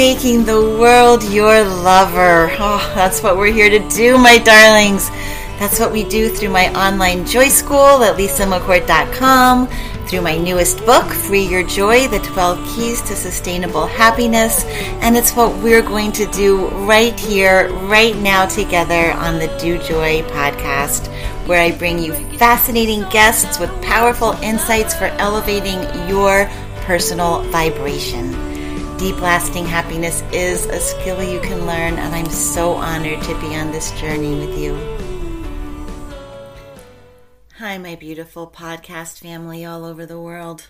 Making the world your lover. Oh, that's what we're here to do, my darlings. That's what we do through my online joy school at lisamccourt.com, through my newest book, Free Your Joy The 12 Keys to Sustainable Happiness. And it's what we're going to do right here, right now, together on the Do Joy podcast, where I bring you fascinating guests with powerful insights for elevating your personal vibration. Deep lasting happiness is a skill you can learn, and I'm so honored to be on this journey with you. Hi, my beautiful podcast family all over the world.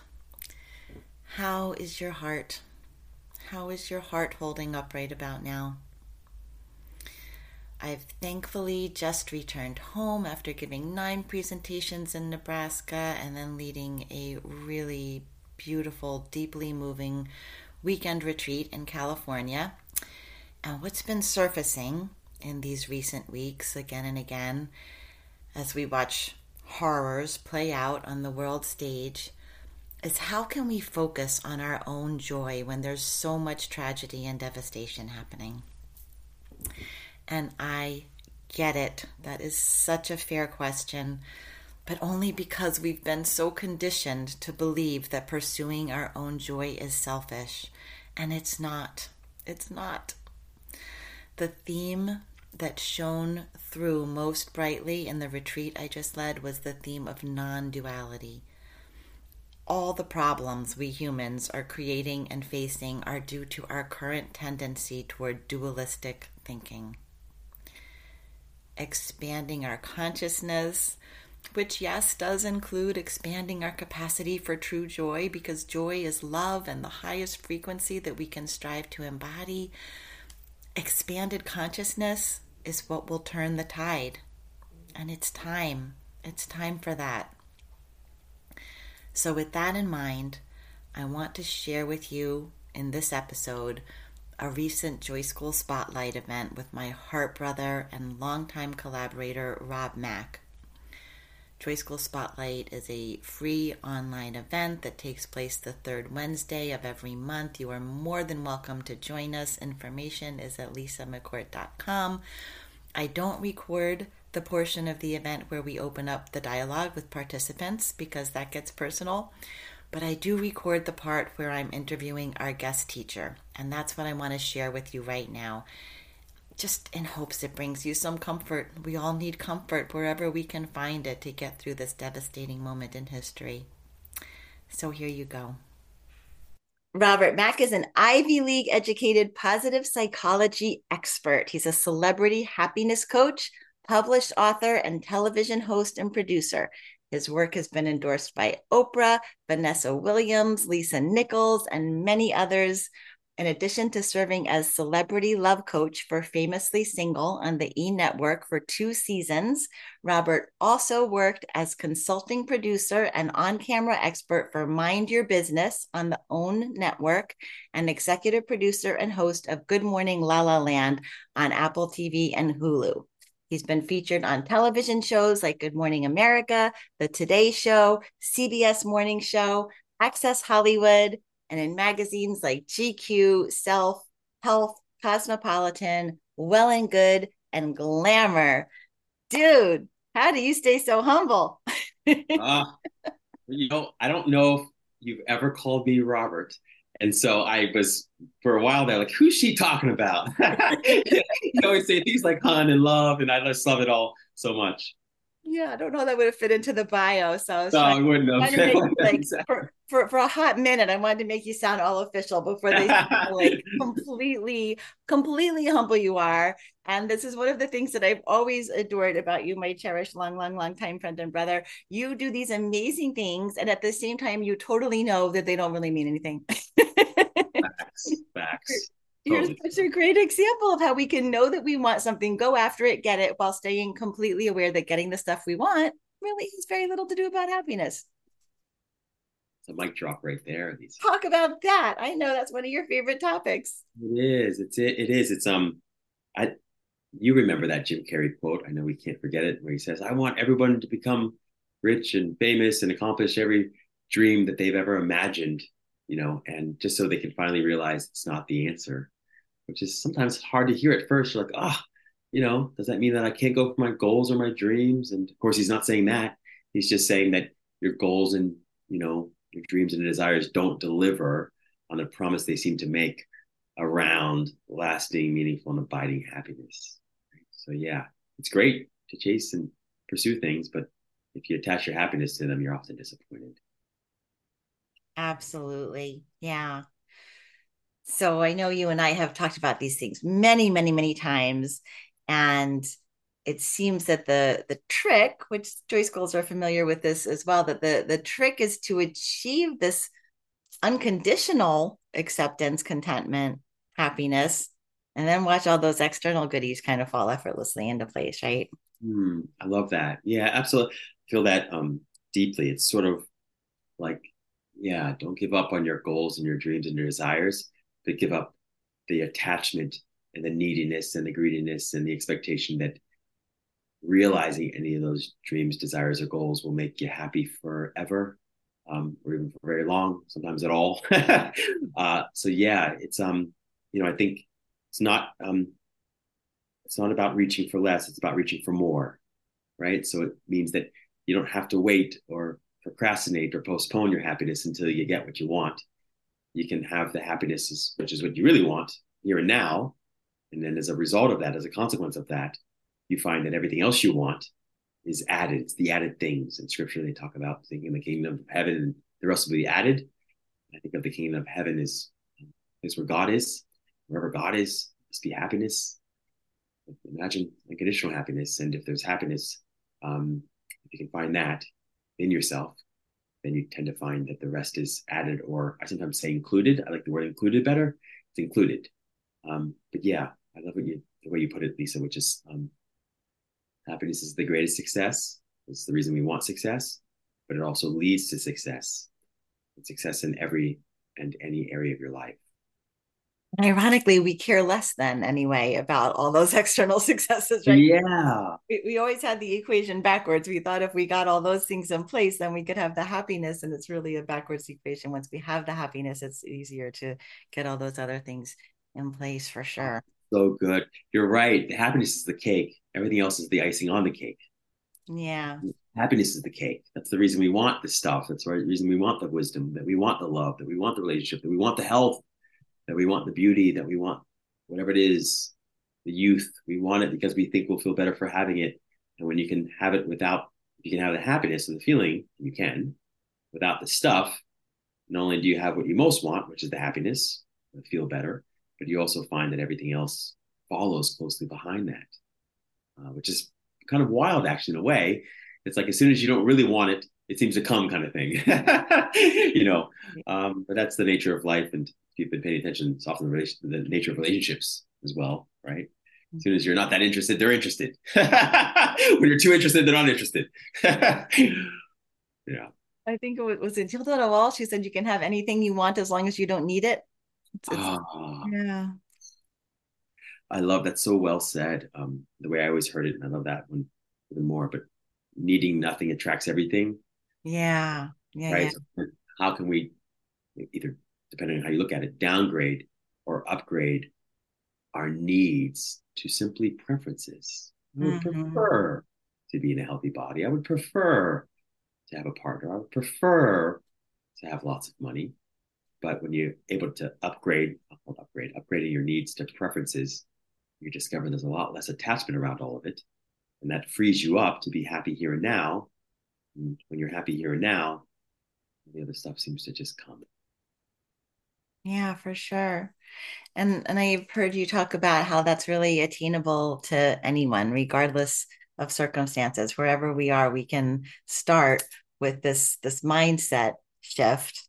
How is your heart? How is your heart holding up right about now? I've thankfully just returned home after giving nine presentations in Nebraska and then leading a really beautiful, deeply moving weekend retreat in California. And what's been surfacing in these recent weeks again and again as we watch horrors play out on the world stage is how can we focus on our own joy when there's so much tragedy and devastation happening? And I get it. That is such a fair question, but only because we've been so conditioned to believe that pursuing our own joy is selfish. And it's not. It's not. The theme that shone through most brightly in the retreat I just led was the theme of non duality. All the problems we humans are creating and facing are due to our current tendency toward dualistic thinking expanding our consciousness, which, yes, does include expanding our capacity for true joy because joy is love and the highest frequency that we can strive to embody. Expanded consciousness is what will turn the tide. And it's time. It's time for that. So, with that in mind, I want to share with you in this episode a recent Joy School Spotlight event with my heart brother and longtime collaborator, Rob Mack. Joy School Spotlight is a free online event that takes place the third Wednesday of every month. You are more than welcome to join us. Information is at lisamccourt.com. I don't record the portion of the event where we open up the dialogue with participants because that gets personal but I do record the part where I'm interviewing our guest teacher, and that's what I want to share with you right now. Just in hopes it brings you some comfort. We all need comfort wherever we can find it to get through this devastating moment in history. So here you go. Robert Mack is an Ivy League educated positive psychology expert. He's a celebrity happiness coach, published author, and television host and producer. His work has been endorsed by Oprah, Vanessa Williams, Lisa Nichols, and many others. In addition to serving as celebrity love coach for Famously Single on the E Network for two seasons, Robert also worked as consulting producer and on camera expert for Mind Your Business on the OWN Network and executive producer and host of Good Morning La La Land on Apple TV and Hulu. He's been featured on television shows like Good Morning America, The Today Show, CBS Morning Show, Access Hollywood, and in magazines like GQ, Self, Health, Cosmopolitan, Well and Good, and Glamour. Dude, how do you stay so humble? uh, you know, I don't know if you've ever called me Robert. And so I was for a while there, like, who's she talking about? you always say things like "hun" and "love," and I just love it all. so much. Yeah, I don't know that would have fit into the bio. So I was No, I wouldn't to make have. like for, for for a hot minute, I wanted to make you sound all official before they like completely, completely humble you are. And this is one of the things that I've always adored about you, my cherished, long, long, long time friend and brother. You do these amazing things, and at the same time, you totally know that they don't really mean anything. Facts. Facts. You're Totally. such a great example of how we can know that we want something, go after it, get it, while staying completely aware that getting the stuff we want really has very little to do about happiness. It's a mic drop right there. These Talk about that. I know that's one of your favorite topics. It is. It's it. It is. It's um, I. You remember that Jim Carrey quote? I know we can't forget it, where he says, "I want everyone to become rich and famous and accomplish every dream that they've ever imagined." You know, and just so they can finally realize it's not the answer, which is sometimes hard to hear at first. You're like, ah, you know, does that mean that I can't go for my goals or my dreams? And of course, he's not saying that. He's just saying that your goals and you know your dreams and desires don't deliver on the promise they seem to make around lasting, meaningful, and abiding happiness. So yeah, it's great to chase and pursue things, but if you attach your happiness to them, you're often disappointed. Absolutely. Yeah. So I know you and I have talked about these things many, many, many times. And it seems that the the trick, which Joy schools are familiar with this as well, that the the trick is to achieve this unconditional acceptance, contentment, happiness, and then watch all those external goodies kind of fall effortlessly into place, right? Hmm, I love that. Yeah, absolutely. I feel that um, deeply. It's sort of like, yeah, don't give up on your goals and your dreams and your desires, but give up the attachment and the neediness and the greediness and the expectation that realizing any of those dreams, desires, or goals will make you happy forever, um, or even for very long, sometimes at all. uh, so yeah, it's um, you know, I think it's not um, it's not about reaching for less; it's about reaching for more, right? So it means that you don't have to wait or procrastinate or postpone your happiness until you get what you want. You can have the happiness, which is what you really want here and now, and then as a result of that, as a consequence of that, you find that everything else you want is added. It's the added things. In scripture, they talk about thinking the kingdom of heaven and the rest will be added. I think of the kingdom of heaven is is where God is. Wherever God is, must be happiness. Imagine unconditional happiness. And if there's happiness, um, if you can find that in yourself, then you tend to find that the rest is added, or I sometimes say included. I like the word included better. It's included. Um, but yeah, I love what you the way you put it, Lisa, which is um, happiness is the greatest success. It's the reason we want success, but it also leads to success. And success in every and any area of your life. Ironically, we care less then anyway about all those external successes, right? Yeah. We, we always had the equation backwards. We thought if we got all those things in place, then we could have the happiness. And it's really a backwards equation. Once we have the happiness, it's easier to get all those other things in place for sure. So good. You're right. The happiness is the cake. Everything else is the icing on the cake. Yeah. Happiness is the cake. That's the reason we want the stuff. That's the reason we want the wisdom, that we want the love, that we want the relationship, that we want the health, that we want the beauty, that we want whatever it is, the youth. We want it because we think we'll feel better for having it. And when you can have it without, you can have the happiness and the feeling, you can, without the stuff, not only do you have what you most want, which is the happiness, the feel better, but you also find that everything else follows closely behind that, uh, which is kind of wild, actually, in a way. It's like as soon as you don't really want it, it seems to come, kind of thing. you know, um, but that's the nature of life, and if you've been paying attention, it's often the, the nature of relationships as well, right? As soon as you're not that interested, they're interested. when you're too interested, they're not interested. yeah. I think it was it Hilda Wall. She said you can have anything you want as long as you don't need it. It's- it's- Ah. yeah. I love that so well said. Um, the way I always heard it, and I love that one even more. But needing nothing attracts everything, Yeah. Yeah. right? yeah. So how can we either, depending on how you look at it, downgrade or upgrade our needs to simply preferences? I would Mhm. prefer to be in a healthy body. I would prefer to have a partner. I would prefer to have lots of money. But when you're able to upgrade, upgrade, upgrading your needs to preferences, you discover there's a lot less attachment around all of it. And that frees you up to be happy here and now. And when you're happy here and now, the other stuff seems to just come. Yeah, for sure. And and I've heard you talk about how that's really attainable to anyone, regardless of circumstances. Wherever we are, we can start with this this mindset shift.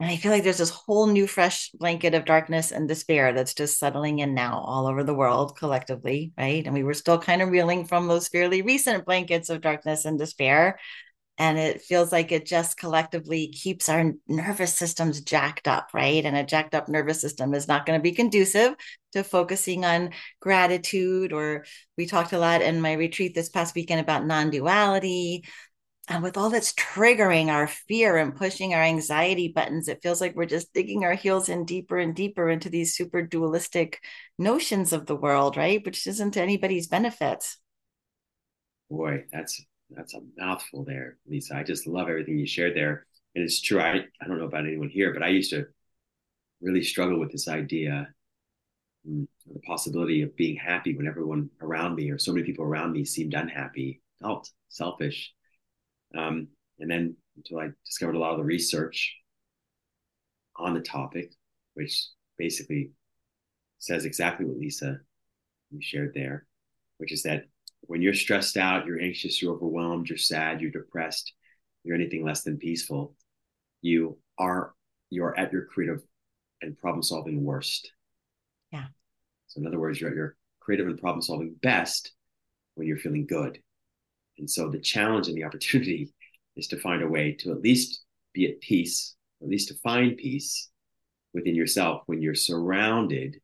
And I feel like there's this whole new fresh blanket of darkness and despair that's just settling in now all over the world collectively, right? And we were still kind of reeling from those fairly recent blankets of darkness and despair and it feels like it just collectively keeps our nervous systems jacked up right and a jacked up nervous system is not going to be conducive to focusing on gratitude or we talked a lot in my retreat this past weekend about non-duality and with all that's triggering our fear and pushing our anxiety buttons it feels like we're just digging our heels in deeper and deeper into these super dualistic notions of the world right which isn't to anybody's benefit boy that's that's a mouthful there, Lisa. I just love everything you shared there. And it's true. I, I don't know about anyone here, but I used to really struggle with this idea, mm, the possibility of being happy when everyone around me or so many people around me seemed unhappy, felt selfish. Um, and then until I discovered a lot of the research on the topic, which basically says exactly what Lisa you shared there, which is that when you're stressed out, you're anxious, you're overwhelmed, you're sad, you're depressed, you're anything less than peaceful, you are you're at your creative and problem solving worst. Yeah. So in other words, you're at your creative and problem solving best when you're feeling good. And so the challenge and the opportunity is to find a way to at least be at peace, at least to find peace within yourself when you're surrounded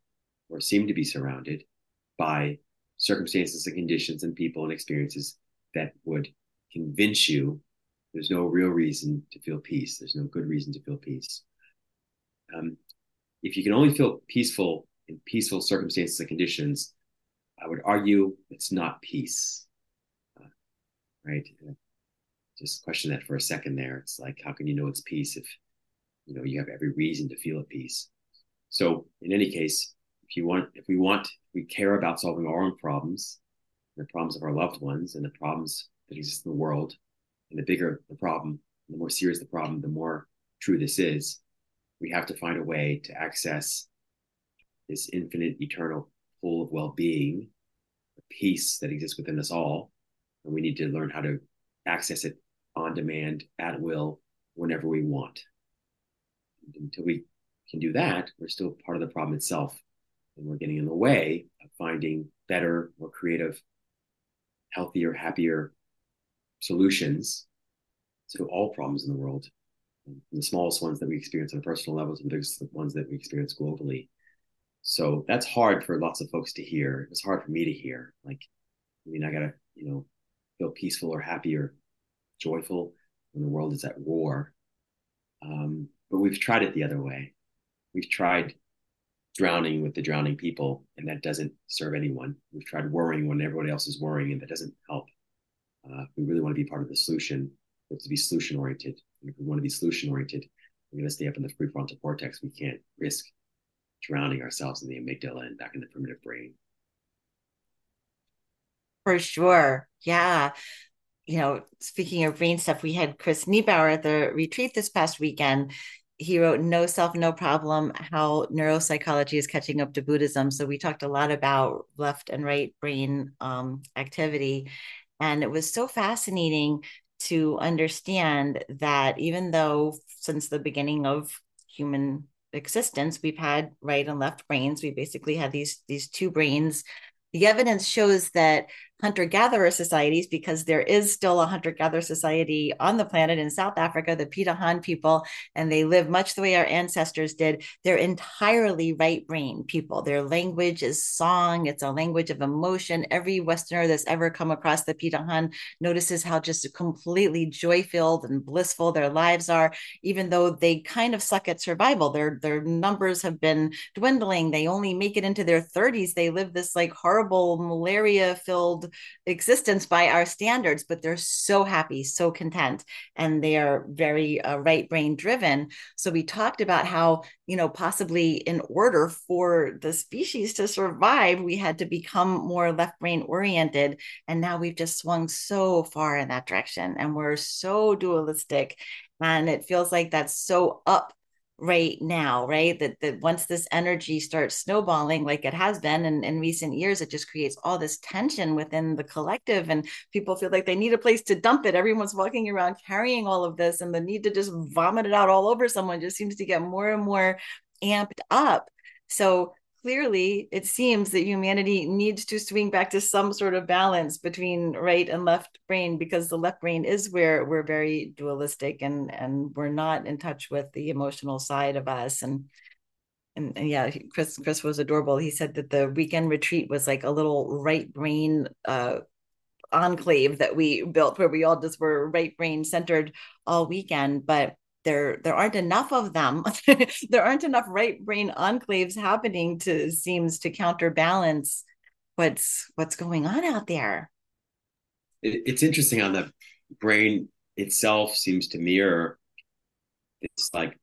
or seem to be surrounded by circumstances and conditions and people and experiences that would convince you there's no real reason to feel peace. There's no good reason to feel peace. Um, if you can only feel peaceful in peaceful circumstances and conditions, I would argue it's not peace. Right? Just question that for a second there. It's like, how can you know it's peace if you know you have every reason to feel at peace? So, in any case, if you want, if we want, we care about solving our own problems, the problems of our loved ones, and the problems that exist in the world, and the bigger the problem, the more serious the problem, the more true this is. We have to find a way to access this infinite, eternal pool of well-being, peace that exists within us all, and we need to learn how to access it on demand, at will, whenever we want. Until we can do that, we're still part of the problem itself and we're getting in the way of finding better, more creative, healthier, happier solutions to all problems in the world. And the smallest ones that we experience on a personal level, and the biggest ones that we experience globally. So that's hard for lots of folks to hear. It's hard for me to hear. Like, I mean, I gotta, you know, feel peaceful or happy or joyful when the world is at war. Um, but we've tried it the other way. We've tried drowning with the drowning people, and that doesn't serve anyone. We've tried worrying when everybody else is worrying, and that doesn't help. Uh, we really want to be part of the solution. We have to be solution oriented. And if we want to be solution oriented, we're going to stay up in the prefrontal cortex. We can't risk drowning ourselves in the amygdala and back in the primitive brain. For sure. Yeah. You know, speaking of brain stuff, we had Chris Niebauer at the retreat this past weekend he wrote No Self, No Problem How Neuropsychology is Catching Up to Buddhism. So we talked a lot about left and right brain um, activity. And it was so fascinating to understand that even though since the beginning of human existence we've had right and left brains we basically had these these two brains the evidence shows that hunter gatherer societies, because there is still a hunter gatherer society on the planet in South Africa, the Pirahã people, and they live much the way our ancestors did. They're entirely right brain people. Their language is song, it's a language of emotion. Every Westerner that's ever come across the Pirahã notices how just completely joy filled and blissful their lives are, even though they kind of suck at survival. Their, their numbers have been dwindling. They only make it into their 30s. They live this like horrible malaria filled existence by our standards, but they're so happy, so content, and they are very uh, right brain driven. So we talked about how, you know, possibly in order for the species to survive, we had to become more left brain oriented. And now we've just swung so far in that direction and we're so dualistic. And it feels like that's so up right now, right? That that once this energy starts snowballing like it has been in, in recent years, it just creates all this tension within the collective and people feel like they need a place to dump it. Everyone's walking around carrying all of this and the need to just vomit it out all over someone just seems to get more and more amped up. So clearly it seems that humanity needs to swing back to some sort of balance between right and left brain because the left brain is where we're very dualistic and and we're not in touch with the emotional side of us. And and, and yeah chris chris was adorable. He said that the weekend retreat was like a little right brain uh enclave that we built where we all just were right brain centered all weekend. But there there aren't enough of them. There aren't enough right brain enclaves happening to seems to counterbalance what's what's going on out there. It, it's interesting how the brain itself seems to mirror it's like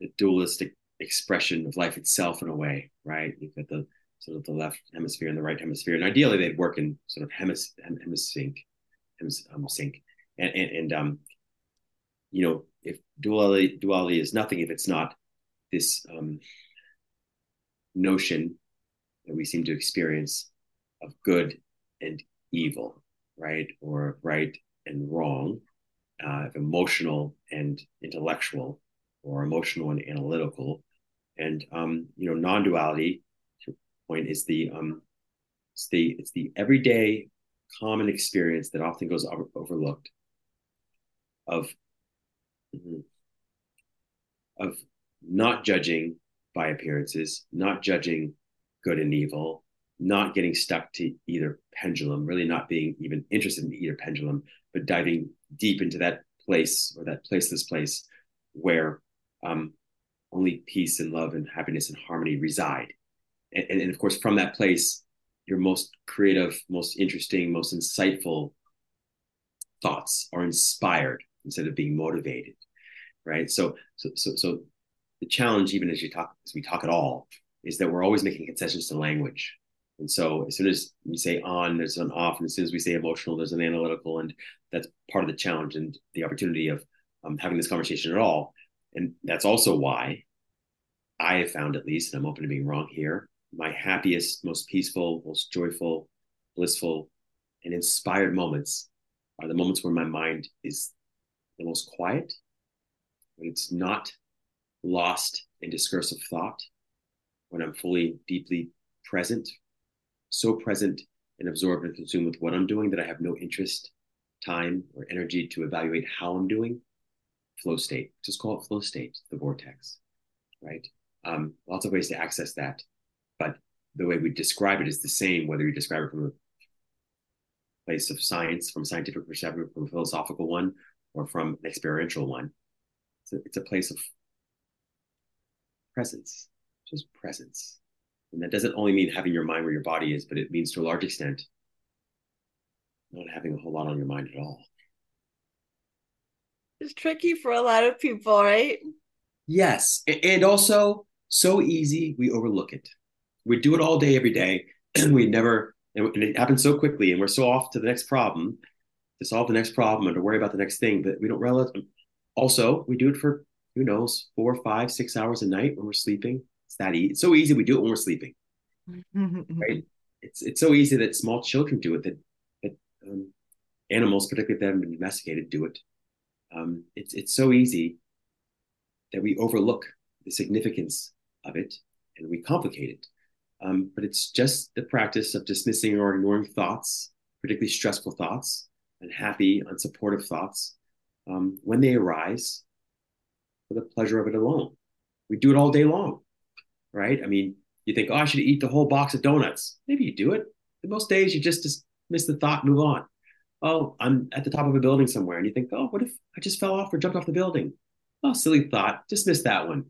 the dualistic expression of life itself in a way right? You've got the sort of the left hemisphere and the right hemisphere and ideally they'd work in sort of hemis, hemisync hemis, um, sync. And, and, and um you know, if duality duality is nothing if it's not this um, notion that we seem to experience of good and evil, right, or right and wrong, uh, of emotional and intellectual, or emotional and analytical, and um, you know, non-duality. Point is the um, it's the it's the everyday common experience that often goes over, overlooked of mm-hmm. of not judging by appearances, not judging good and evil, not getting stuck to either pendulum, really not being even interested in either pendulum, but diving deep into that place or that placeless place where um, only peace and love and happiness and harmony reside. And, and, and, of course, from that place, your most creative, most interesting, most insightful thoughts are inspired instead of being motivated right? So so so, so the challenge even as you talk as we talk at all is that we're always making concessions to language. And so as soon as we say on there's an off and as soon as we say emotional there's an analytical and that's part of the challenge and the opportunity of um, having this conversation at all. And that's also why i have found at least and i'm open to being wrong here my happiest most peaceful most joyful blissful and inspired moments are the moments where my mind is the most quiet, when it's not lost in discursive thought, when I'm fully, deeply present, so present and absorbed and consumed with what I'm doing that I have no interest, time, or energy to evaluate how I'm doing. Flow state, just call it flow state, the vortex, right? Um, lots of ways to access that, but the way we describe it is the same, whether you describe it from a place of science, from a scientific perspective, from a philosophical one, or from an experiential one. It's a, it's a place of presence, just presence. And that doesn't only mean having your mind where your body is, but it means to a large extent not having a whole lot on your mind at all. It's tricky for a lot of people, right? Yes. And also so easy, we overlook it. We do it all day, every day, and we never, and it happens so quickly, and we're so off to the next problem to solve the next problem and to worry about the next thing that we don't realize. Also, we do it for who knows four, five, six hours a night when we're sleeping. It's that easy. It's so easy. We do it when we're sleeping, right? It's it's so easy that small children do it. That that um, animals, particularly if they haven't been domesticated, do it. Um, it's it's so easy that we overlook the significance of it and we complicate it. Um, but it's just the practice of dismissing or ignoring thoughts, particularly stressful thoughts, unhappy, unsupportive thoughts um, when they arise for the pleasure of it alone. We do it all day long, right? I mean, you think, oh, I should eat the whole box of donuts. Maybe you do it. But most days you just dismiss the thought, move on. Oh, I'm at the top of a building somewhere. And you think, oh, what if I just fell off or jumped off the building? Oh, silly thought. Dismiss that one,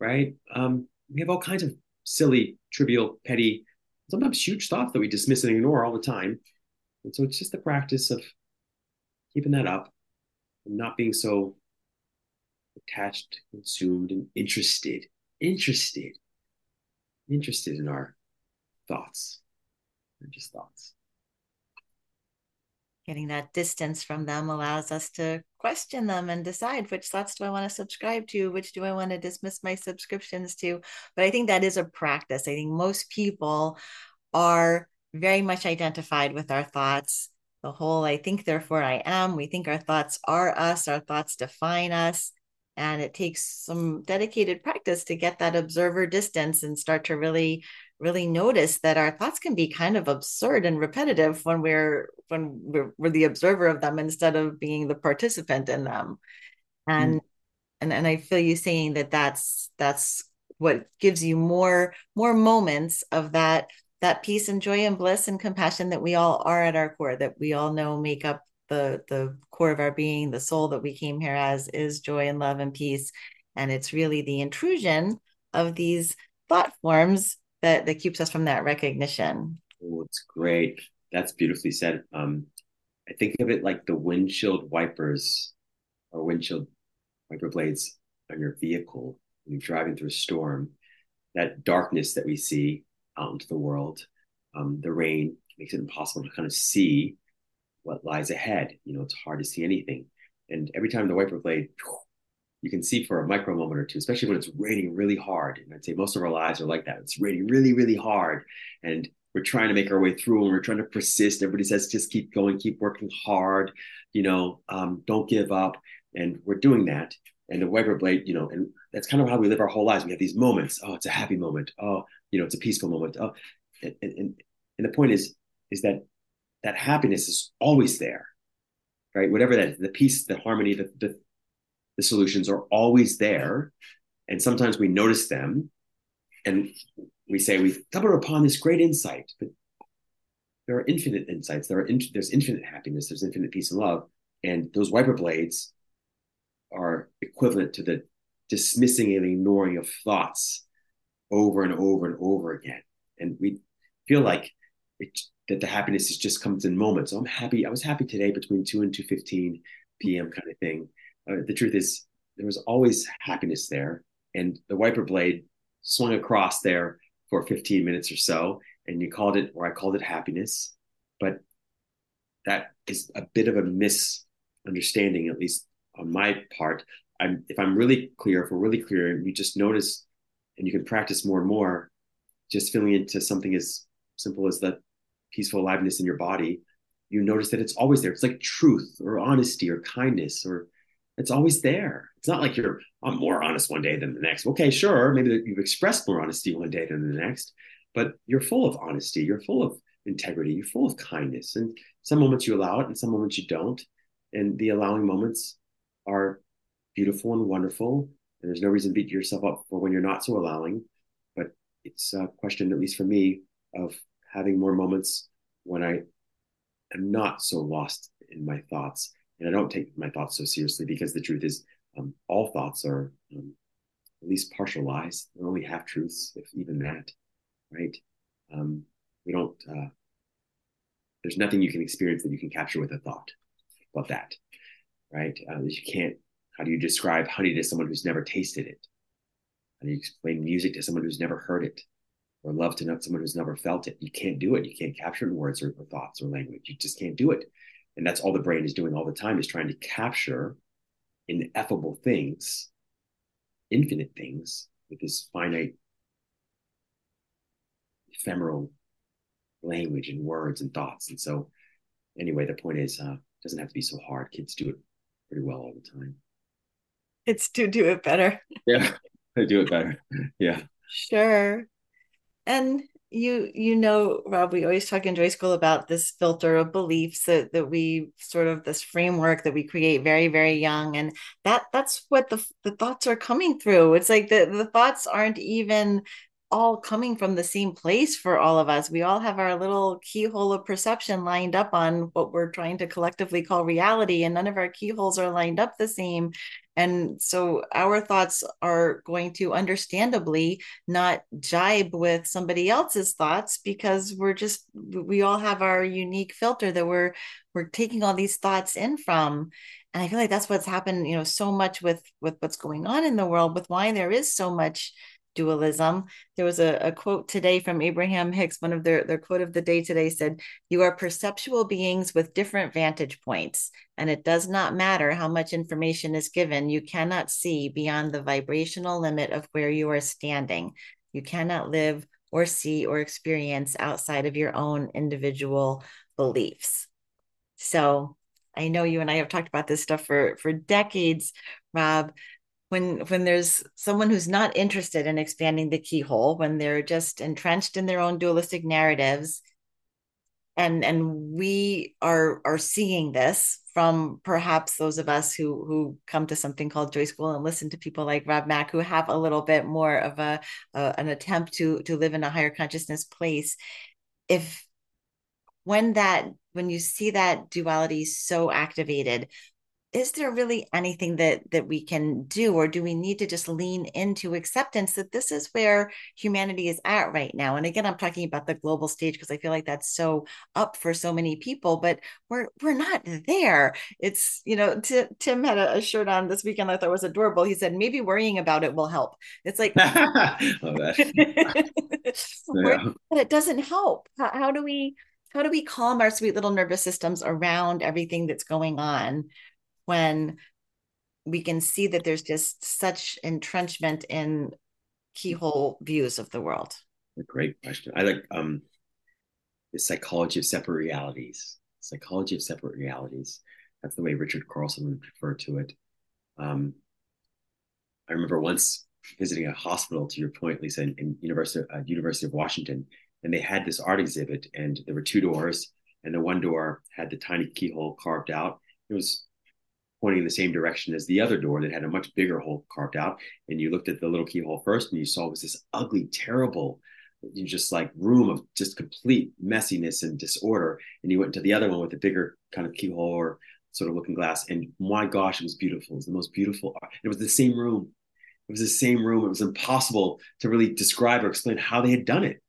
right? Um, we have all kinds of silly, trivial, petty sometimes huge thoughts that we dismiss and ignore all the time. And so it's just the practice of keeping that up and not being so attached, consumed, and interested, interested, interested in our thoughts. They're just thoughts. Getting that distance from them allows us to question them and decide which thoughts do I want to subscribe to, which do I want to dismiss my subscriptions to. But I think that is a practice. I think most people are very much identified with our thoughts. The whole I think, therefore I am. We think our thoughts are us, our thoughts define us. And it takes some dedicated practice to get that observer distance and start to really, really notice that our thoughts can be kind of absurd and repetitive when we're when we're, we're the observer of them instead of being the participant in them. And mm. and and I feel you saying that that's that's what gives you more more moments of that that peace and joy and bliss and compassion that we all are at our core that we all know make up the the core of our being the soul that we came here as is joy and love and peace. And it's really the intrusion of these thought forms that that keeps us from that recognition. Oh it's great. That's beautifully said. Um i think of it like the windshield wipers or windshield wiper blades on your vehicle when you're driving through a storm that darkness that we see out into the world um, the rain makes it impossible to kind of see what lies ahead. You know, it's hard to see anything. And every time the wiper blade, you can see for a micro moment or two, especially when it's raining really hard. And I'd say most of our lives are like that. It's raining really, really hard. And we're trying to make our way through and we're trying to persist. Everybody says, just keep going, keep working hard, you know, um, don't give up. And we're doing that. And the wiper blade, you know, and that's kind of how we live our whole lives. We have these moments. Oh, it's a happy moment. Oh, you know, it's a peaceful moment. Oh, and, and, and the point is, is that that happiness is always there, right? Whatever that the peace, the harmony, the, the, the solutions are always there. And sometimes we notice them and we say we've stumbled upon this great insight, but there are infinite insights. There are in, there's infinite happiness. There's infinite peace and love. And those wiper blades are equivalent to the dismissing and ignoring of thoughts over and over and over again. And we feel like it, that the happiness is just comes in moments. So I'm happy. I was happy today between two and two fifteen p.m. kind of thing. Uh, the truth is, there was always happiness there, and the wiper blade swung across there for 15 minutes or so, and you called it, or I called it happiness, but that is a bit of a misunderstanding, at least on my part. I'm if I'm really clear, if we're really clear, and you just notice, and you can practice more and more, just feeling into something as simple as that peaceful aliveness in your body, you notice that it's always there. It's like truth or honesty or kindness or it's always there. It's not like you're I'm more honest one day than the next. Okay, sure, maybe you've expressed more honesty one day than the next, but you're full of honesty. You're full of integrity. You're full of kindness. And some moments you allow it, and some moments you don't. And the allowing moments are beautiful and wonderful. And there's no reason to beat yourself up for when you're not so allowing. But it's a question, at least for me, of having more moments when I am not so lost in my thoughts and I don't take my thoughts so seriously because the truth is, um, all thoughts are um, at least partial lies. They're only half truths, if even that, right? Um, we don't. Uh, there's nothing you can experience that you can capture with a thought about that, right? Uh, you can't. How do you describe honey to someone who's never tasted it? How do you explain music to someone who's never heard it? or love to know someone who's never felt it. You can't do it. You can't capture it in words or, or thoughts or language. You just can't do it. And that's all the brain is doing all the time is trying to capture ineffable things, infinite things with this finite, ephemeral language and words and thoughts. And so, anyway, the point is, uh, it doesn't have to be so hard. Kids do it pretty well all the time. It's to do it better. yeah, they do it better. Yeah. Sure and you you know rob we always talk in joy school about this filter of beliefs that, that we sort of this framework that we create very very young and that that's what the, the thoughts are coming through it's like the, the thoughts aren't even all coming from the same place for all of us we all have our little keyhole of perception lined up on what we're trying to collectively call reality and none of our keyholes are lined up the same And so our thoughts are going to understandably not jibe with somebody else's thoughts because we're just we all have our unique filter that we're we're taking all these thoughts in from. And I feel like that's what's happened, you know, so much with with what's going on in the world, with why there is so much dualism. There was a, a, quote today from Abraham Hicks. One of their, their quote of the day today said, You are perceptual beings with different vantage points, and it does not matter how much information is given. You cannot see beyond the vibrational limit of where you are standing. You cannot live or see or experience outside of your own individual beliefs. So I know you and I have talked about this stuff for, for decades, Rob when when there's someone who's not interested in expanding the keyhole when they're just entrenched in their own dualistic narratives and and we are are seeing this from perhaps those of us who who come to something called joy school and listen to people like rob mack who have a little bit more of a, a an attempt to to live in a higher consciousness place. If when that when you see that duality so activated is there really anything that that we can do or do we need to just lean into acceptance that this is where humanity is at right now? And again i'm talking about the global stage because i feel like that's so up for so many people but we're we're not there. It's you know t- tim had a, a, shirt on this weekend i thought was adorable. He said maybe worrying about it will help. It's like oh, yeah. but it doesn't help. How, how do we how do we calm our sweet little nervous systems around everything that's going on when we can see that there's just such entrenchment in keyhole views of the world? Great question. I like um, the psychology of separate realities. Psychology of separate realities. That's the way Richard Carlson would refer to it. Um, I remember once visiting a hospital, to your point, Lisa, in, in University, uh, University of Washington, and they had this art exhibit, and there were two doors, and the one door had the tiny keyhole carved out. It was pointing in the same direction as the other door that had a much bigger hole carved out. And you looked at the little keyhole first and you saw it was this ugly, terrible, just like room of just complete messiness and disorder. And you went to the other one with the bigger kind of keyhole or sort of looking glass. And my gosh, it was beautiful. It was the most beautiful. It was the same room. It was the same room. It was impossible to really describe or explain how they had done it,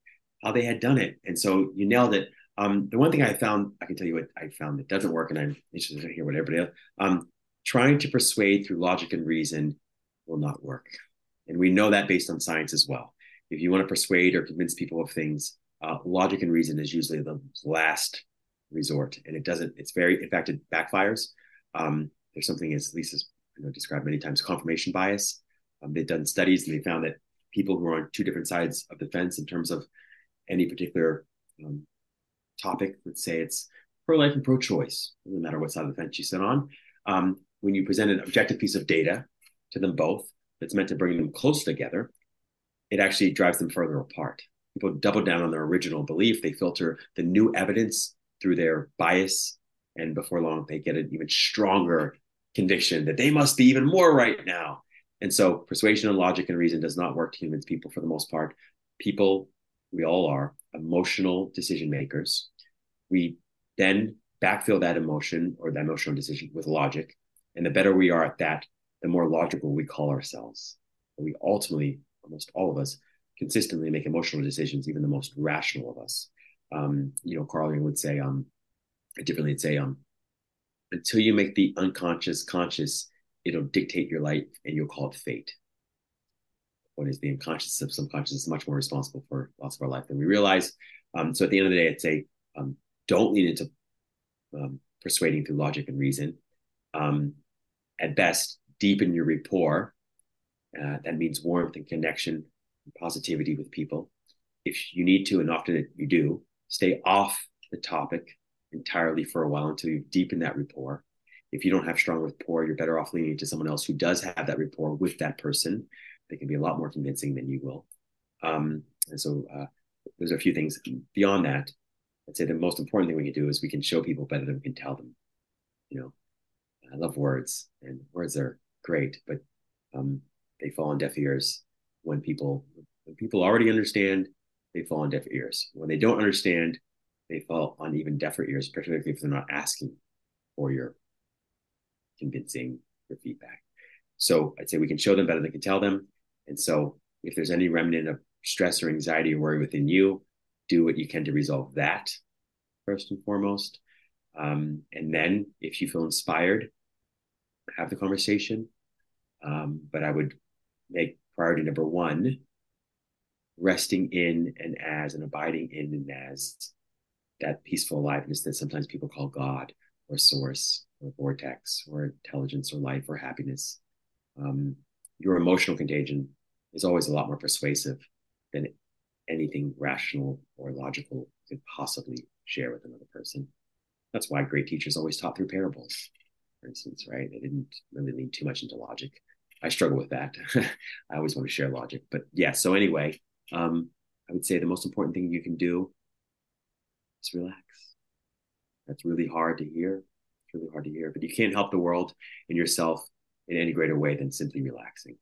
how they had done it. And so you nailed it. Um, the one thing I found, I can tell you what I found that doesn't work, and I'm interested to hear what everybody else. Um, trying to persuade through logic and reason will not work. And we know that based on science as well. If you want to persuade or convince people of things, uh, logic and reason is usually the last resort. And it doesn't, it's very, in fact, it backfires. Um, there's something, as Lisa's you know, described many times, confirmation bias. Um, they've done studies and they found that people who are on two different sides of the fence in terms of any particular um, topic, let's say it's pro life and pro choice, no matter what side of the fence you sit on, um, when you present an objective piece of data to them both that's meant to bring them close together, it actually drives them further apart. People double down on their original belief. They filter the new evidence through their bias. And before long, they get an even stronger conviction that they must be even more right now. And so persuasion and logic and reason does not work to humans, people for the most part. People, we all are emotional decision makers. We then backfill that emotion or that emotional decision with logic. And the better we are at that, the more logical we call ourselves. we ultimately, almost all of us, consistently make emotional decisions, even the most rational of us. Um, you know, Carl Jung would say, um, differently, would say, um, until you make the unconscious conscious, it'll dictate your life and you'll call it fate. What is the unconscious of subconscious is much more responsible for lots of our life than we realize. Um, so at the end of the day, I'd say, um, don't lean into um, persuading through logic and reason um, at best, deepen your rapport. Uh, that means warmth and connection and positivity with people. If you need to, and often you do, stay off the topic entirely for a while until you deepen that rapport. If you don't have strong rapport, you're better off leaning to someone else who does have that rapport with that person. They can be a lot more convincing than you will. Um, and so uh, there's a few things beyond that. I'd say the most important thing we can do is we can show people better than we can tell them. You know, I love words, and words are great, but um, they fall on deaf ears when people when people already understand. They fall on deaf ears. When they don't understand, they fall on even deafer ears, particularly if they're not asking for your convincing your feedback. So I'd say we can show them better than we can tell them. And so if there's any remnant of stress or anxiety or worry within you, do what you can to resolve that first and foremost. Um, and then if you feel inspired, have the conversation. Um, but I would make priority number one resting in and as and abiding in and as that peaceful aliveness that sometimes people call God or source or vortex or intelligence or life or happiness. Um, your emotional contagion is always a lot more persuasive than anything rational or logical could possibly share with another person. That's why great teachers always taught through parables, for instance, right? They didn't really lean too much into logic. I struggle with that. I always want to share logic. But yeah, so anyway, um, I would say the most important thing you can do is relax. That's really hard to hear. It's really hard to hear, but you can't help the world and yourself in any greater way than simply relaxing.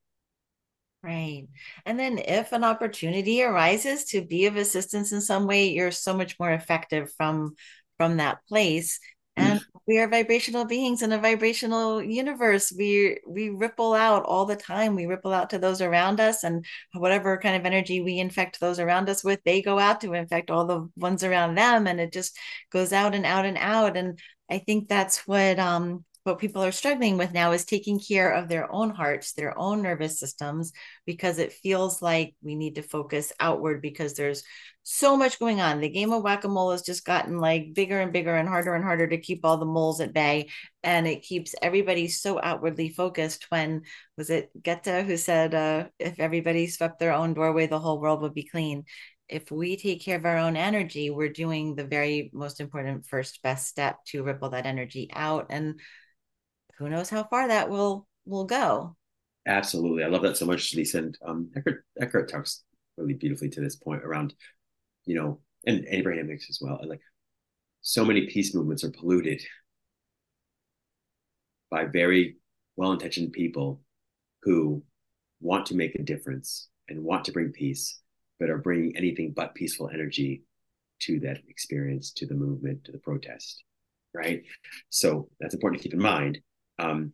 Right. And then if an opportunity arises to be of assistance in some way, you're so much more effective from from that place. And we are vibrational beings in a vibrational universe. We we ripple out all the time. We ripple out to those around us, and whatever kind of energy we infect those around us with, they go out to infect all the ones around them, and it just goes out and out and out. And I think that's what um what people are struggling with now is taking care of their own hearts, their own nervous systems, because it feels like we need to focus outward because there's so much going on. The game of whack a mole has just gotten like bigger and bigger and harder and harder to keep all the moles at bay. And it keeps everybody so outwardly focused. When was it Goethe who said, uh, if everybody swept their own doorway, the whole world would be clean? if we take care of our own energy, we're doing the very most important first best step to ripple that energy out. And who knows how far that will will go. Absolutely, I love that so much, Lisa. And um, Eckhart, Eckhart talks really beautifully to this point around, you know, and Abraham Hicks as well. And Like, so many peace movements are polluted by very well-intentioned people who want to make a difference and want to bring peace, but are bringing anything but peaceful energy to that experience, to the movement, to the protest. Right. So that's important to keep in mind um,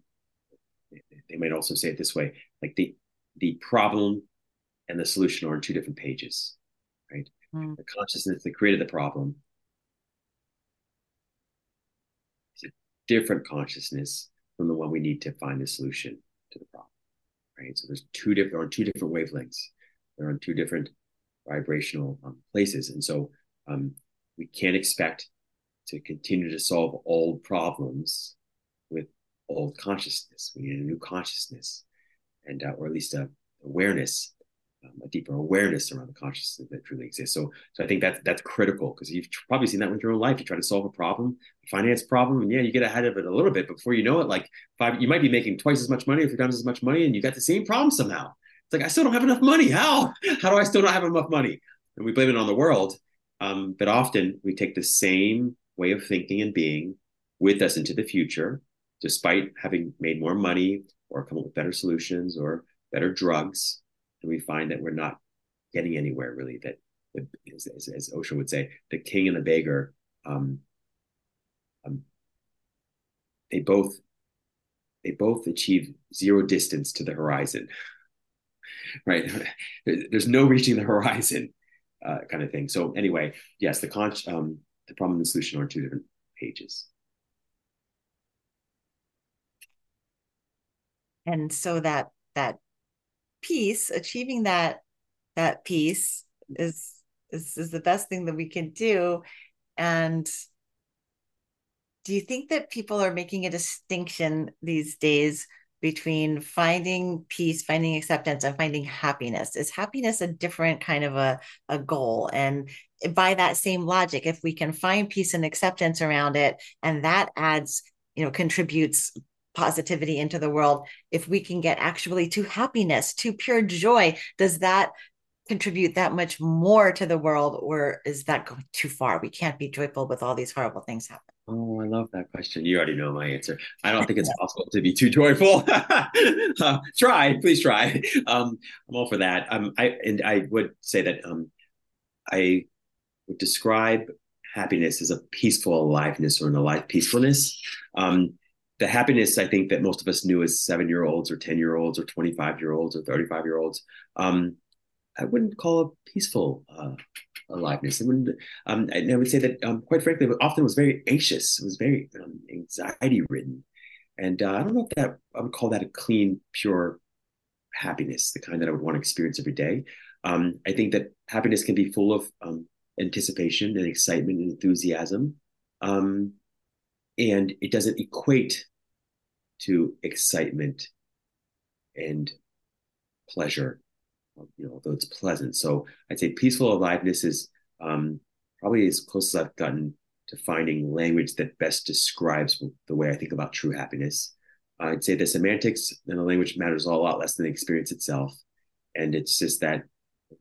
they might also say it this way like the the problem and the solution are on two different pages right? Mm. the consciousness that created the problem is a different consciousness from the one we need to find the solution to the problem right? So there's two different on two different wavelengths. They're on two different vibrational um, places. And so um, we can't expect to continue to solve old problems old consciousness. We need a new consciousness, and uh, or at least a awareness, um, a deeper awareness around the consciousness that truly exists. So, so I think that's that's critical because you've probably seen that with your own life. You try to solve a problem, a finance problem, and yeah, you get ahead of it a little bit. But before you know it, like five, you might be making twice as much money or three times as much money, and you got the same problem somehow. It's like I still don't have enough money. How? How do I still not have enough money? And we blame it on the world. Um, but often we take the same way of thinking and being with us into the future despite having made more money or come up with better solutions or better drugs. And we find that we're not getting anywhere really. That, as, as, Osho would say, the king and the beggar, um, um, they both they both achieve zero distance to the horizon. right? There's no reaching the horizon, uh, kind of thing. So anyway, yes, the con- um, the problem and the solution are two different pages. And so that that peace achieving that that peace is is, is the best thing that we can do. And do you think that people are making a distinction these days between finding peace finding acceptance and finding happiness? Is happiness a different kind of a, a goal? And by that same logic if we can find peace and acceptance around it and that adds you know contributes positivity into the world if we can get actually to happiness to pure joy does that contribute that much more to the world or is that going too far we can't be joyful with all these horrible things happening Oh, I love that question. You already know my answer. I don't think it's possible to be too joyful. uh, try, please try. Um, I'm all for that. Um, I and I would say that um, I would describe happiness as a peaceful aliveness or an alive peacefulness. Um, the happiness I think that most of us knew as seven year olds or 10 year olds or 25 year olds or 35 year olds, um, I wouldn't call a peaceful uh, aliveness. I, wouldn't, um, I would say that, um, quite frankly, often was very anxious. It was very um, anxiety ridden. And uh, I don't know if that I would call that a clean, pure happiness, the kind that I would want to experience every day. Um, I think that happiness can be full of um, anticipation and excitement and enthusiasm. Um, and it doesn't equate to excitement and pleasure, you know, although it's pleasant. So I'd say peaceful aliveness is um, probably as close as I've gotten to finding language that best describes the way I think about true happiness. I'd say the semantics and the language matters a lot less than the experience itself. And it's just that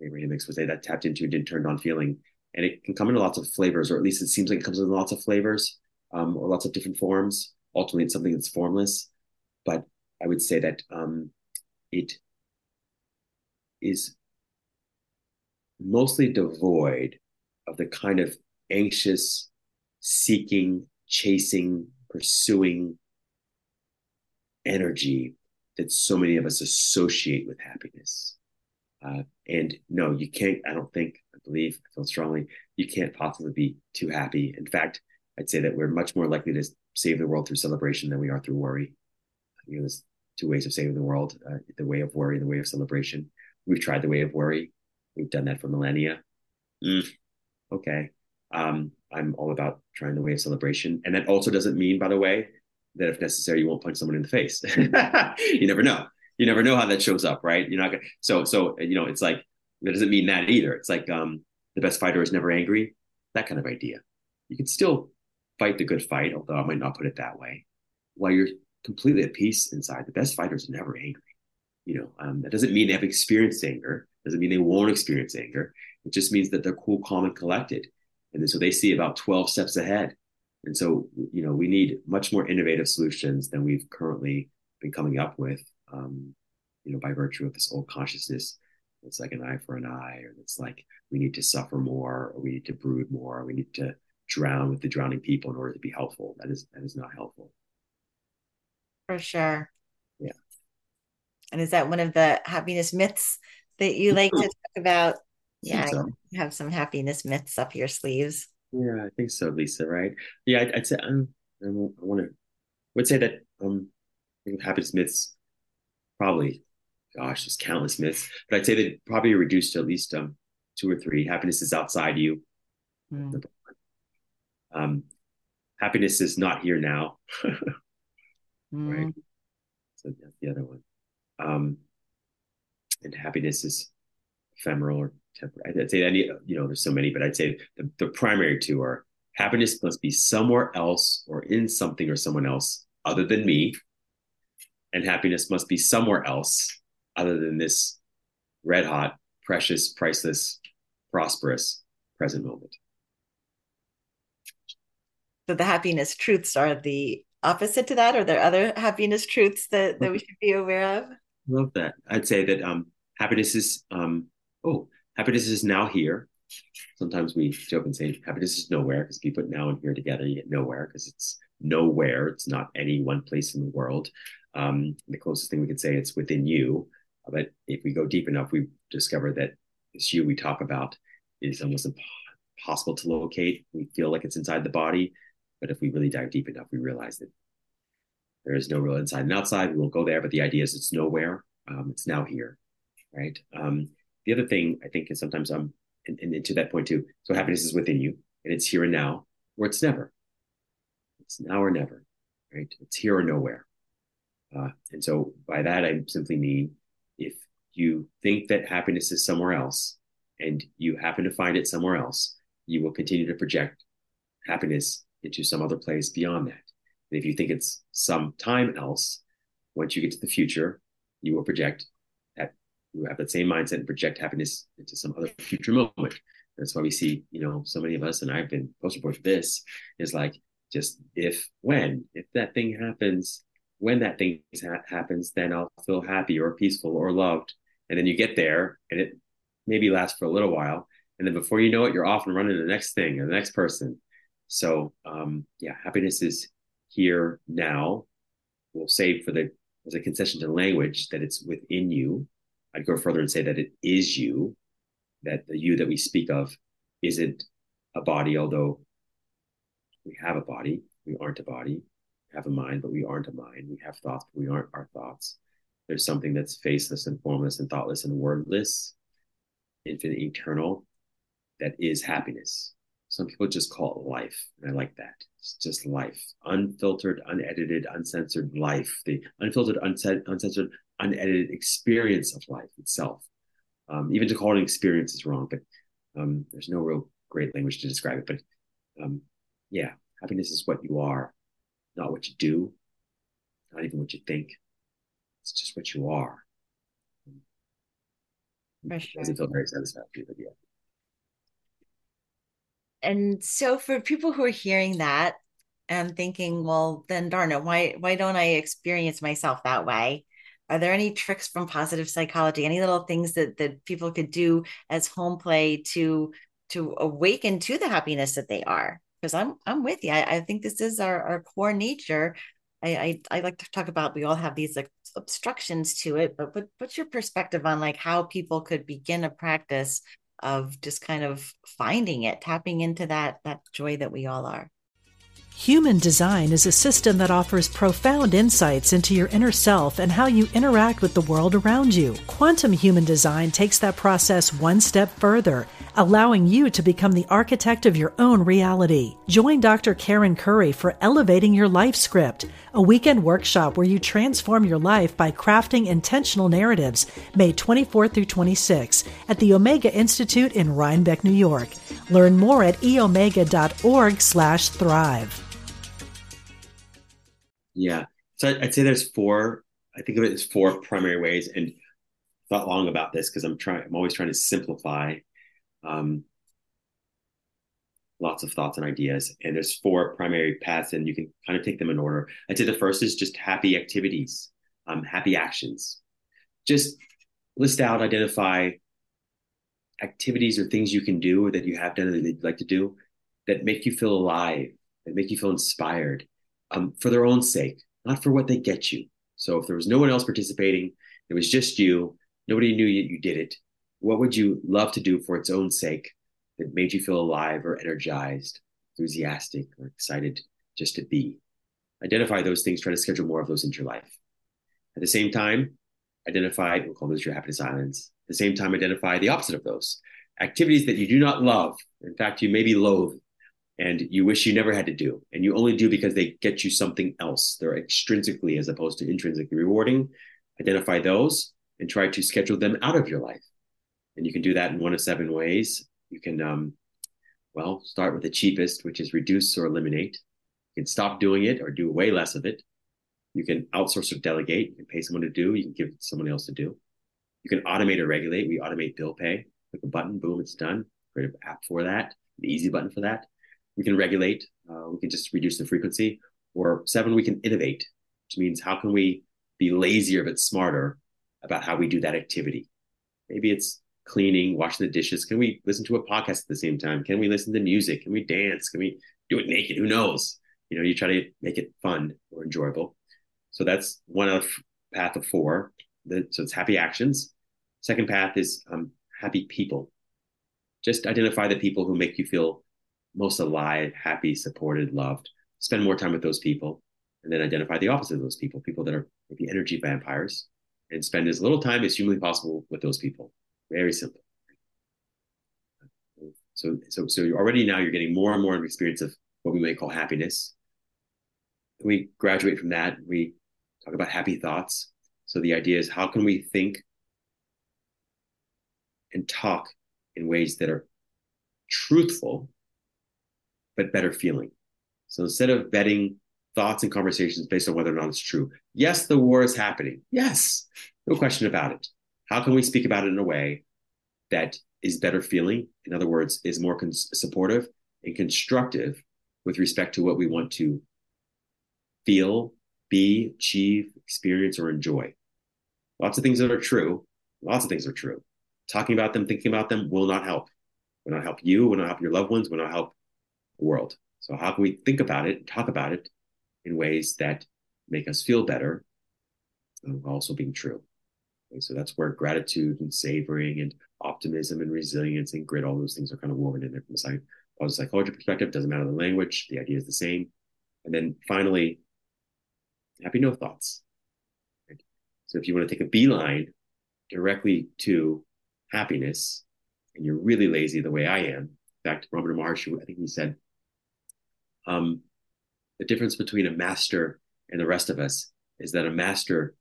Abraham Hicks would say that tapped into and turned on feeling. And it can come in lots of flavors, or at least it seems like it comes in lots of flavors um, or lots of different forms. Ultimately, it's something that's formless. But I would say that um, it is mostly devoid of the kind of anxious, seeking, chasing, pursuing energy that so many of us associate with happiness. Uh, and no, you can't, I don't think, I believe, I feel strongly, you can't possibly be too happy. In fact, I'd say that we're much more likely to save the world through celebration than we are through worry. You know, there's two ways of saving the world uh, the way of worry the way of celebration. We've tried the way of worry, we've done that for millennia. Mm, okay. Um, I'm all about trying the way of celebration. And that also doesn't mean, by the way, that if necessary, you won't punch someone in the face. you never know. You never know how that shows up, right? You're not gonna. So, so you know, it's like that doesn't mean that either. It's like um, the best fighter is never angry. That kind of idea. You can still fight the good fight, although I might not put it that way. While you're completely at peace inside, the best fighters are never angry. You know, um, that doesn't mean they have experienced anger. Doesn't mean they won't experience anger. It just means that they're cool, calm, and collected, and so they see about twelve steps ahead and so, you know, we need much more innovative solutions than we've currently been coming up with, um, you know, by virtue of this old consciousness. It's like an eye for an eye, or it's like we need to suffer more, or we need to brood more, or we need to drown with the drowning people in order to be helpful. That is that is not helpful. For sure. Yeah. And is that one of the happiness myths that you like to talk about? Yeah, so. have some happiness myths up your sleeves. Yeah, I think so, Lisa. Right? Yeah, I'd, I'd say um, I want to would say that um, I think happiness myths probably, gosh, there's countless myths, but I'd say that probably reduced to at least um two or three. Happiness is outside you. Mm. Um, happiness is not here now. mm. Right. So that's the other one. Um, and happiness is ephemeral or temporary. I'd say any, you know, there's so many, but I'd say the, the primary two are happiness must be somewhere else or in something or someone else other than me. And happiness must be somewhere else other than this red hot, precious, priceless, prosperous present moment. So the happiness truths are the opposite to that? Are there other happiness truths that, that we should be aware of? Love that. I'd say that um, happiness is um, oh, happiness is now here. Sometimes we joke and say happiness is nowhere because if you put now and here together, you get nowhere because it's nowhere. It's not any one place in the world. Um, the closest thing we could say it's within you. But if we go deep enough, we discover that this you we talk about is almost impossible to locate. We feel like it's inside the body, but if we really dive deep enough, we realize that there is no real inside and outside. We will go there, but the idea is it's nowhere. Um, it's now here, right? Um, the other thing I think is sometimes um and, and to that point too. So happiness is within you, and it's here and now, or it's never. It's now or never, right? It's here or nowhere. Uh, and so by that I simply mean if you think that happiness is somewhere else, and you happen to find it somewhere else, you will continue to project happiness into some other place beyond that. And if you think it's some time else, once you get to the future, you will project that you have that same mindset and project happiness into some other future moment. That's why we see, you know, so many of us, and I've been poster boy for this, is like just if, when, if that thing happens, when that thing ha- happens, then I'll feel happy or peaceful or loved. And then you get there and it maybe lasts for a little while. And then before you know it, you're off and running to the next thing or the next person. So, um, yeah, happiness is here now. we'll say for the as a concession to language that it's within you. I'd go further and say that it is you, that the you that we speak of isn't a body, although we have a body, we aren't a body. We have a mind, but we aren't a mind. We have thoughts, but we aren't our thoughts. There's something that's faceless and formless and thoughtless and wordless, infinite, eternal, that is happiness. Some people just call it life. And I like that. It's just life. Unfiltered, unedited, uncensored life. The unfiltered, uncensored, unedited experience of life itself. Um, even to call it an experience is wrong, but um, there's no real great language to describe it. But um, yeah, happiness is what you are, not what you do, not even what you think. It's just what you are. Sure. It doesn't feel very satisfactory, but yeah and so for people who are hearing that and thinking, well, then darn it, why why don't I experience myself that way? Are there any tricks from positive psychology? Any little things that that people could do as home play to to awaken to the happiness that they are? Because I'm I'm with you. I, I think this is our, our core nature. I, I, I like to talk about we all have these like obstructions to it, but what, what's your perspective on like how people could begin a practice of just kind of finding it, tapping into that that joy that we all are. Human design is a system that offers profound insights into your inner self and how you interact with the world around you. Quantum human design takes that process one step further, allowing you to become the architect of your own reality. Join Dr. Karen Curry for Elevating Your Life Script, a weekend workshop where you transform your life by crafting intentional narratives, May 24 through 26 at the Omega Institute in Rhinebeck, New York. Learn more at eomega.org/thrive. Yeah. So I'd say there's four, I think of it as four primary ways and thought long about this because I'm trying, I'm always trying to simplify um, lots of thoughts and ideas. And there's four primary paths and you can kind of take them in order. I'd say the first is just happy activities, um, happy actions. Just list out, identify activities or things you can do or that you have done that you'd like to do that make you feel alive, that make you feel inspired, um, for their own sake, not for what they get you. So if there was no one else participating, it was just you, nobody knew you, you did it. What would you love to do for its own sake that made you feel alive or energized, enthusiastic, or excited just to be? Identify those things, try to schedule more of those into your life. At the same time, identify, we'll call those your happiness islands. At the same time, identify the opposite of those activities that you do not love. In fact, you maybe loathe and you wish you never had to do and you only do because they get you something else they're extrinsically as opposed to intrinsically rewarding identify those and try to schedule them out of your life and you can do that in one of seven ways. You can um, well start with the cheapest which is reduce or eliminate. You can stop doing it or do way less of it. You can outsource or delegate. You can pay someone to do. You can give someone else to do. You can automate or regulate. We automate bill pay. Click a button boom it's done. Create an app for that the easy button for that. We can regulate, uh, we can just reduce the frequency. Or seven, we can innovate, which means how can we be lazier but smarter about how we do that activity? Maybe it's cleaning, washing the dishes. Can we listen to a podcast at the same time? Can we listen to music? Can we dance? Can we do it naked? Who knows? You know, you try to make it fun or enjoyable. So that's one of path of four. The, so it's happy actions. Second path is um, happy people. Just identify the people who make you feel most alive, happy, supported, loved. Spend more time with those people and then identify the opposite of those people, people that are maybe energy vampires, and spend as little time as humanly possible with those people. Very simple. So, so, so you're already now you're getting more and more of experience of what we may call happiness. We graduate from that. We talk about happy thoughts. So the idea is how can we think and talk in ways that are truthful but better feeling. So instead of betting thoughts and conversations based on whether or not it's true, yes, the war is happening. Yes, no question about it. How can we speak about it in a way that is better feeling? In other words, is more supportive and constructive with respect to what we want to feel, be, achieve, experience, or enjoy. Lots of things that are true. Lots of things are true. Talking about them, thinking about them will not help. Will not help you. Will not help your loved ones. Will not help the world. So how can we think about it, talk about it in ways that make us feel better, also being true. So that's where gratitude and savoring and optimism and resilience and grit, all those things are kind of woven in there from a positive psychology perspective. Doesn't matter the language, the idea is the same. And then finally, happy no thoughts. So if you want to take a beeline directly to happiness, and you're really lazy the way I am, in fact, Ramana Maharshi, I think he said, um, the difference between a master and the rest of us is that a master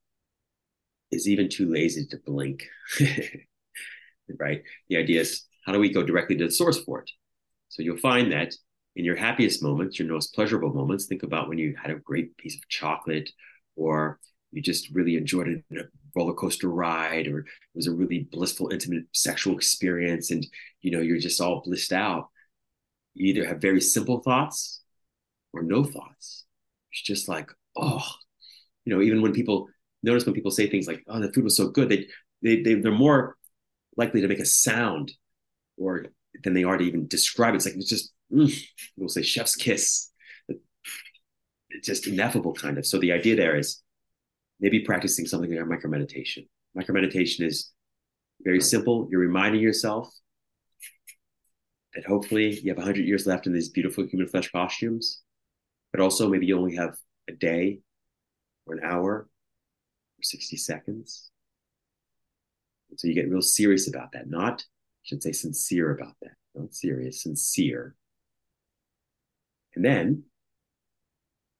is even too lazy to blink. right? The idea is how do we go directly to the source for it? So you'll find that in your happiest moments, your most pleasurable moments, think about when you had a great piece of chocolate or you just really enjoyed a roller coaster ride or it was a really blissful, intimate sexual experience and you know you're just all blissed out. You either have very simple thoughts or no thoughts. It's just like, oh, you know, even when people notice when people say things like, "Oh, the food was so good," they they, they they're more likely to make a sound or than they are to even describe it. It's like it's just mm, we'll say chef's kiss. It's just ineffable kind of. So the idea there is maybe practicing something like micro meditation. Micro meditation is very simple. You're reminding yourself that hopefully you have 100 years left in these beautiful human flesh costumes, but also maybe you only have a day or an hour 60 seconds. And so you get real serious about that, not, I should say, sincere about that, not serious, sincere. And then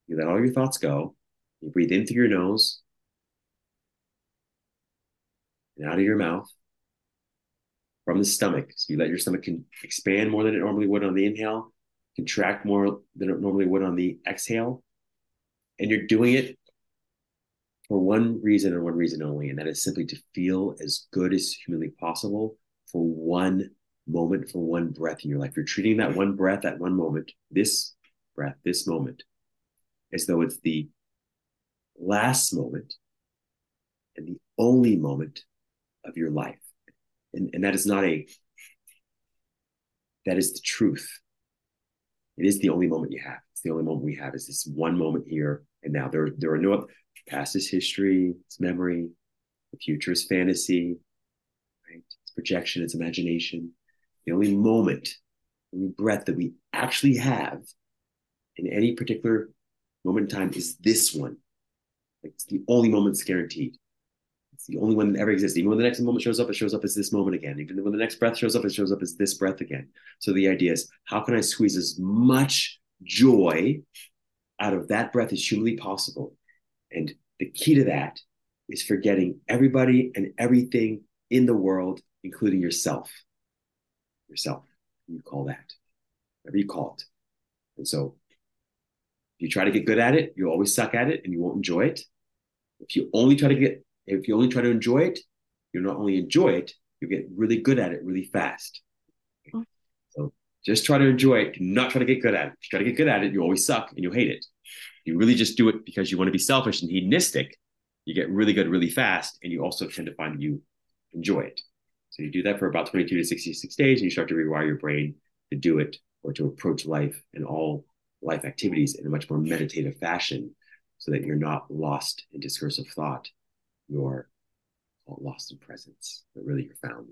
you let all your thoughts go. You breathe in through your nose and out of your mouth from the stomach. So you let your stomach can expand more than it normally would on the inhale, contract more than it normally would on the exhale. And you're doing it for one reason and one reason only, and that is simply to feel as good as humanly possible for one moment, for one breath in your life. You're treating that one breath, that one moment, this breath, this moment, as though it's the last moment and the only moment of your life. And, and that is not a, that is the truth. It is the only moment you have. It's the only moment we have is this one moment here and now. There, there are no past is history, it's memory, the future is fantasy, right? It's projection, it's imagination. The only moment, the only breath that we actually have in any particular moment in time is this one. Like it's the only moment that's guaranteed. It's the only one that ever exists. Even when the next moment shows up, it shows up as this moment again. Even when the next breath shows up, it shows up as this breath again. So the idea is, how can I squeeze as much joy out of that breath as humanly possible and the key to that is forgetting everybody and everything in the world, including yourself. Yourself. You call that. Whatever you call it. And so if you try to get good at it, you always suck at it and you won't enjoy it. If you only try to get if you only try to enjoy it, you'll not only enjoy it, you get really good at it really fast. Mm. So just try to enjoy it, Do not try to get good at it. If you try to get good at it, you always suck and you'll hate it you really just do it because you want to be selfish and hedonistic, you get really good really fast, and you also tend to find you enjoy it. So you do that for about 22 to 66 days, and you start to rewire your brain to do it or to approach life and all life activities in a much more meditative fashion so that you're not lost in discursive thought. You're lost in presence, but really you're found.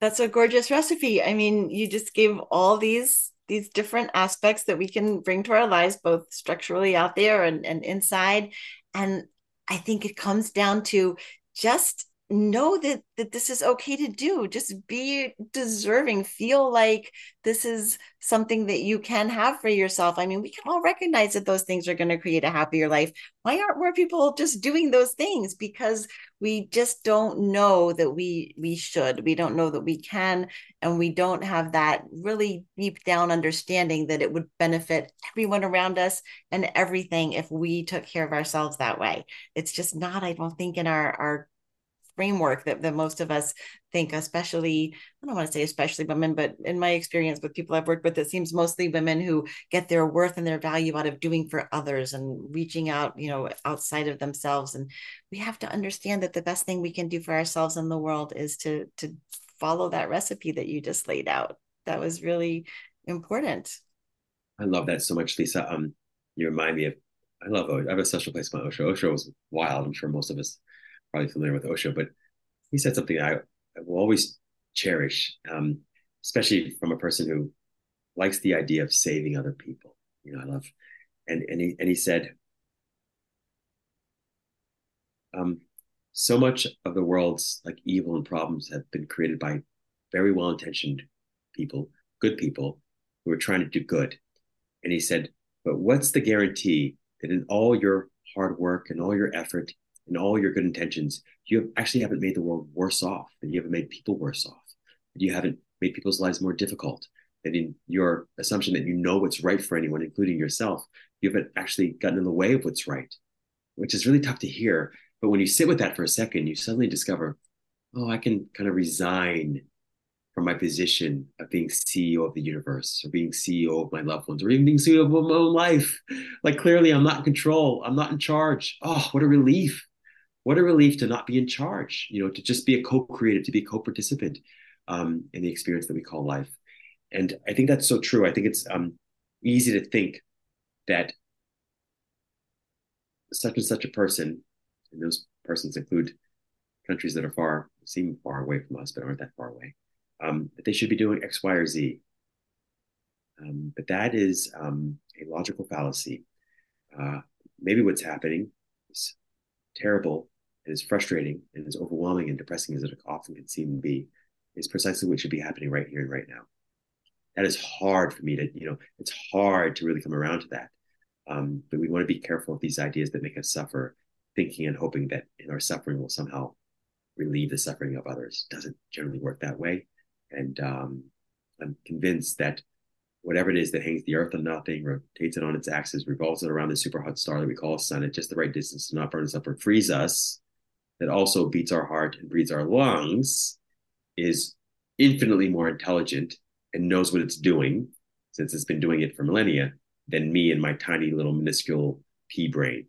That's a gorgeous recipe. I mean, you just gave all these these different aspects that we can bring to our lives, both structurally out there and, and inside. And I think it comes down to just know that that this is okay to do. Just be deserving. Feel like this is something that you can have for yourself. I mean we can all recognize that those things are going to create a happier life. Why aren't more people just doing those things? Because we just don't know that we we should. We don't know that we can and we don't have that really deep down understanding that it would benefit everyone around us and everything if we took care of ourselves that way. It's just not i don't think in our our framework that, that most of us think, especially, I don't want to say especially women, but in my experience with people I've worked with, it seems mostly women who get their worth and their value out of doing for others and reaching out, you know, outside of themselves. And we have to understand that the best thing we can do for ourselves in the world is to to follow that recipe that you just laid out. That was really important. I love that so much, Lisa. Um, you remind me of I love Osho. I have a special place by Osho. Osho was wild. I'm sure most of us probably familiar with Osho, but he said something I, I will always cherish, um, especially from a person who likes the idea of saving other people. You know, I love, and and he and he said, um, so much of the world's like evil and problems have been created by very well intentioned people, good people who are trying to do good. And he said, but what's the guarantee that in all your hard work and all your effort and all your good intentions, you actually haven't made the world worse off, and you haven't made people worse off, and you haven't made people's lives more difficult. That in your assumption that you know what's right for anyone, including yourself, you haven't actually gotten in the way of what's right, which is really tough to hear. But when you sit with that for a second, you suddenly discover, oh, I can kind of resign from my position of being CEO of the universe or being CEO of my loved ones or even being CEO of my own life. Like clearly I'm not in control. I'm not in charge. Oh, what a relief. What a relief to not be in charge, you know, to just be a co-creator, to be a co-participant um, in the experience that we call life. And I think that's so true. I think it's um, easy to think that such and such a person, and those persons include countries that are far, seem far away from us, but aren't that far away, um, that they should be doing X, Y, or Z. Um, but that is um, a logical fallacy. Uh, maybe what's happening is terrible and is frustrating and is overwhelming and depressing as it often can seem to be, is precisely what should be happening right here and right now. That is hard for me to, you know, it's hard to really come around to that. Um, but we want to be careful of these ideas that make us suffer, thinking and hoping that in our suffering will somehow relieve the suffering of others. Doesn't generally work that way. And um, I'm convinced that whatever it is that hangs the earth on nothing, rotates it on its axis, revolves it around the super hot star that we call sun at just the right distance to not burn us up or freeze us, that also beats our heart and breathes our lungs, is infinitely more intelligent and knows what it's doing, since it's been doing it for millennia, than me and my tiny little minuscule pea brain.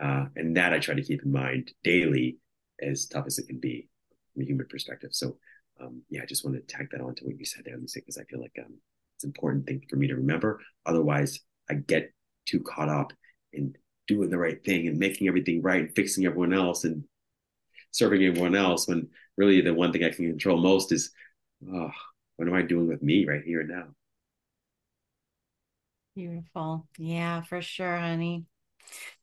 Uh, and that I try to keep in mind daily, as tough as it can be from a human perspective. So um, yeah, I just want to tag that on to what you said there, because I feel like um, it's an important thing for me to remember. Otherwise, I get too caught up in doing the right thing and making everything right and fixing everyone else and serving everyone else when really the one thing I can control most is, oh, what am I doing with me right here and now? Beautiful. Yeah, for sure, honey.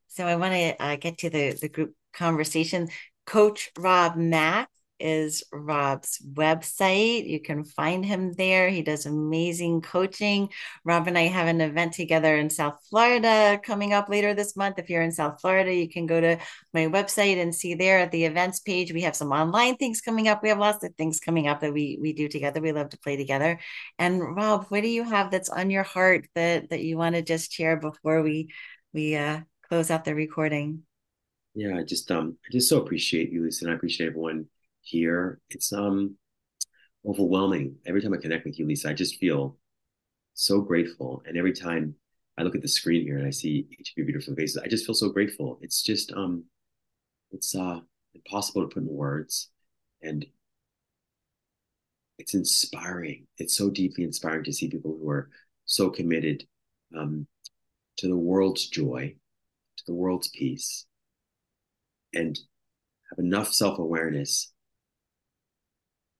So I want to uh, get to the, the group conversation. Coach Rob Mack is Rob's website. You can find him there. He does amazing coaching. Rob and I have an event together in South Florida coming up later this month. If you're in South Florida, you can go to my website and see there at the events page. We have some online things coming up. We have lots of things coming up that we we do together. We love to play together. And Rob, what do you have that's on your heart that that you want to just share before we we uh, close out the recording? Yeah, I just um I just so appreciate you, Lisa, and I appreciate everyone here. It's um overwhelming. Every time I connect with you, Lisa, I just feel so grateful. And every time I look at the screen here and I see each of your beautiful faces, I just feel so grateful. It's just um it's uh impossible to put in words. And it's inspiring. It's so deeply inspiring to see people who are so committed um, to the world's joy, to the world's peace, and have enough self awareness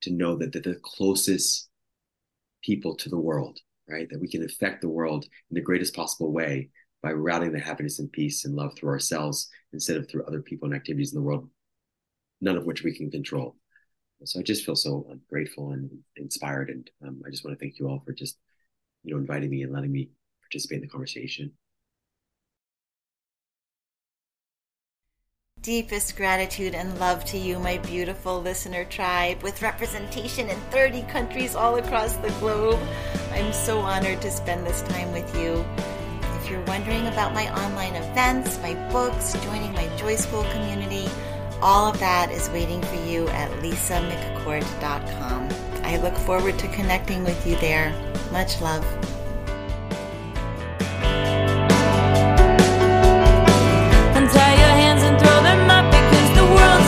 to know that they're the closest people to the world, right? That we can affect the world in the greatest possible way by routing the happiness and peace and love through ourselves instead of through other people and activities in the world, none of which we can control. So I just feel so um, grateful and inspired, and um, I just want to thank you all for just, you know, inviting me and letting me participate in the conversation. Deepest gratitude and love to you, my beautiful listener tribe, with representation in 30 countries all across the globe. I'm so honored to spend this time with you. If you're wondering about my online events, my books, joining my Joy School community, all of that is waiting for you at lisamccourt.com. I look forward to connecting with you there. Much love.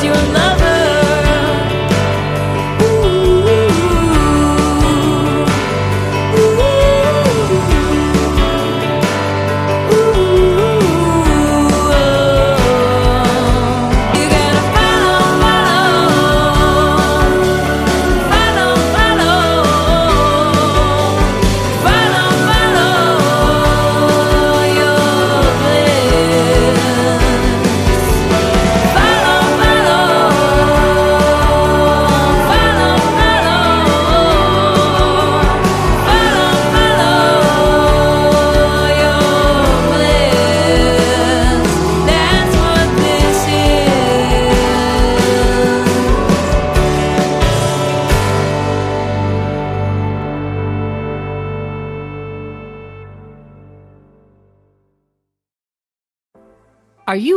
Ooh.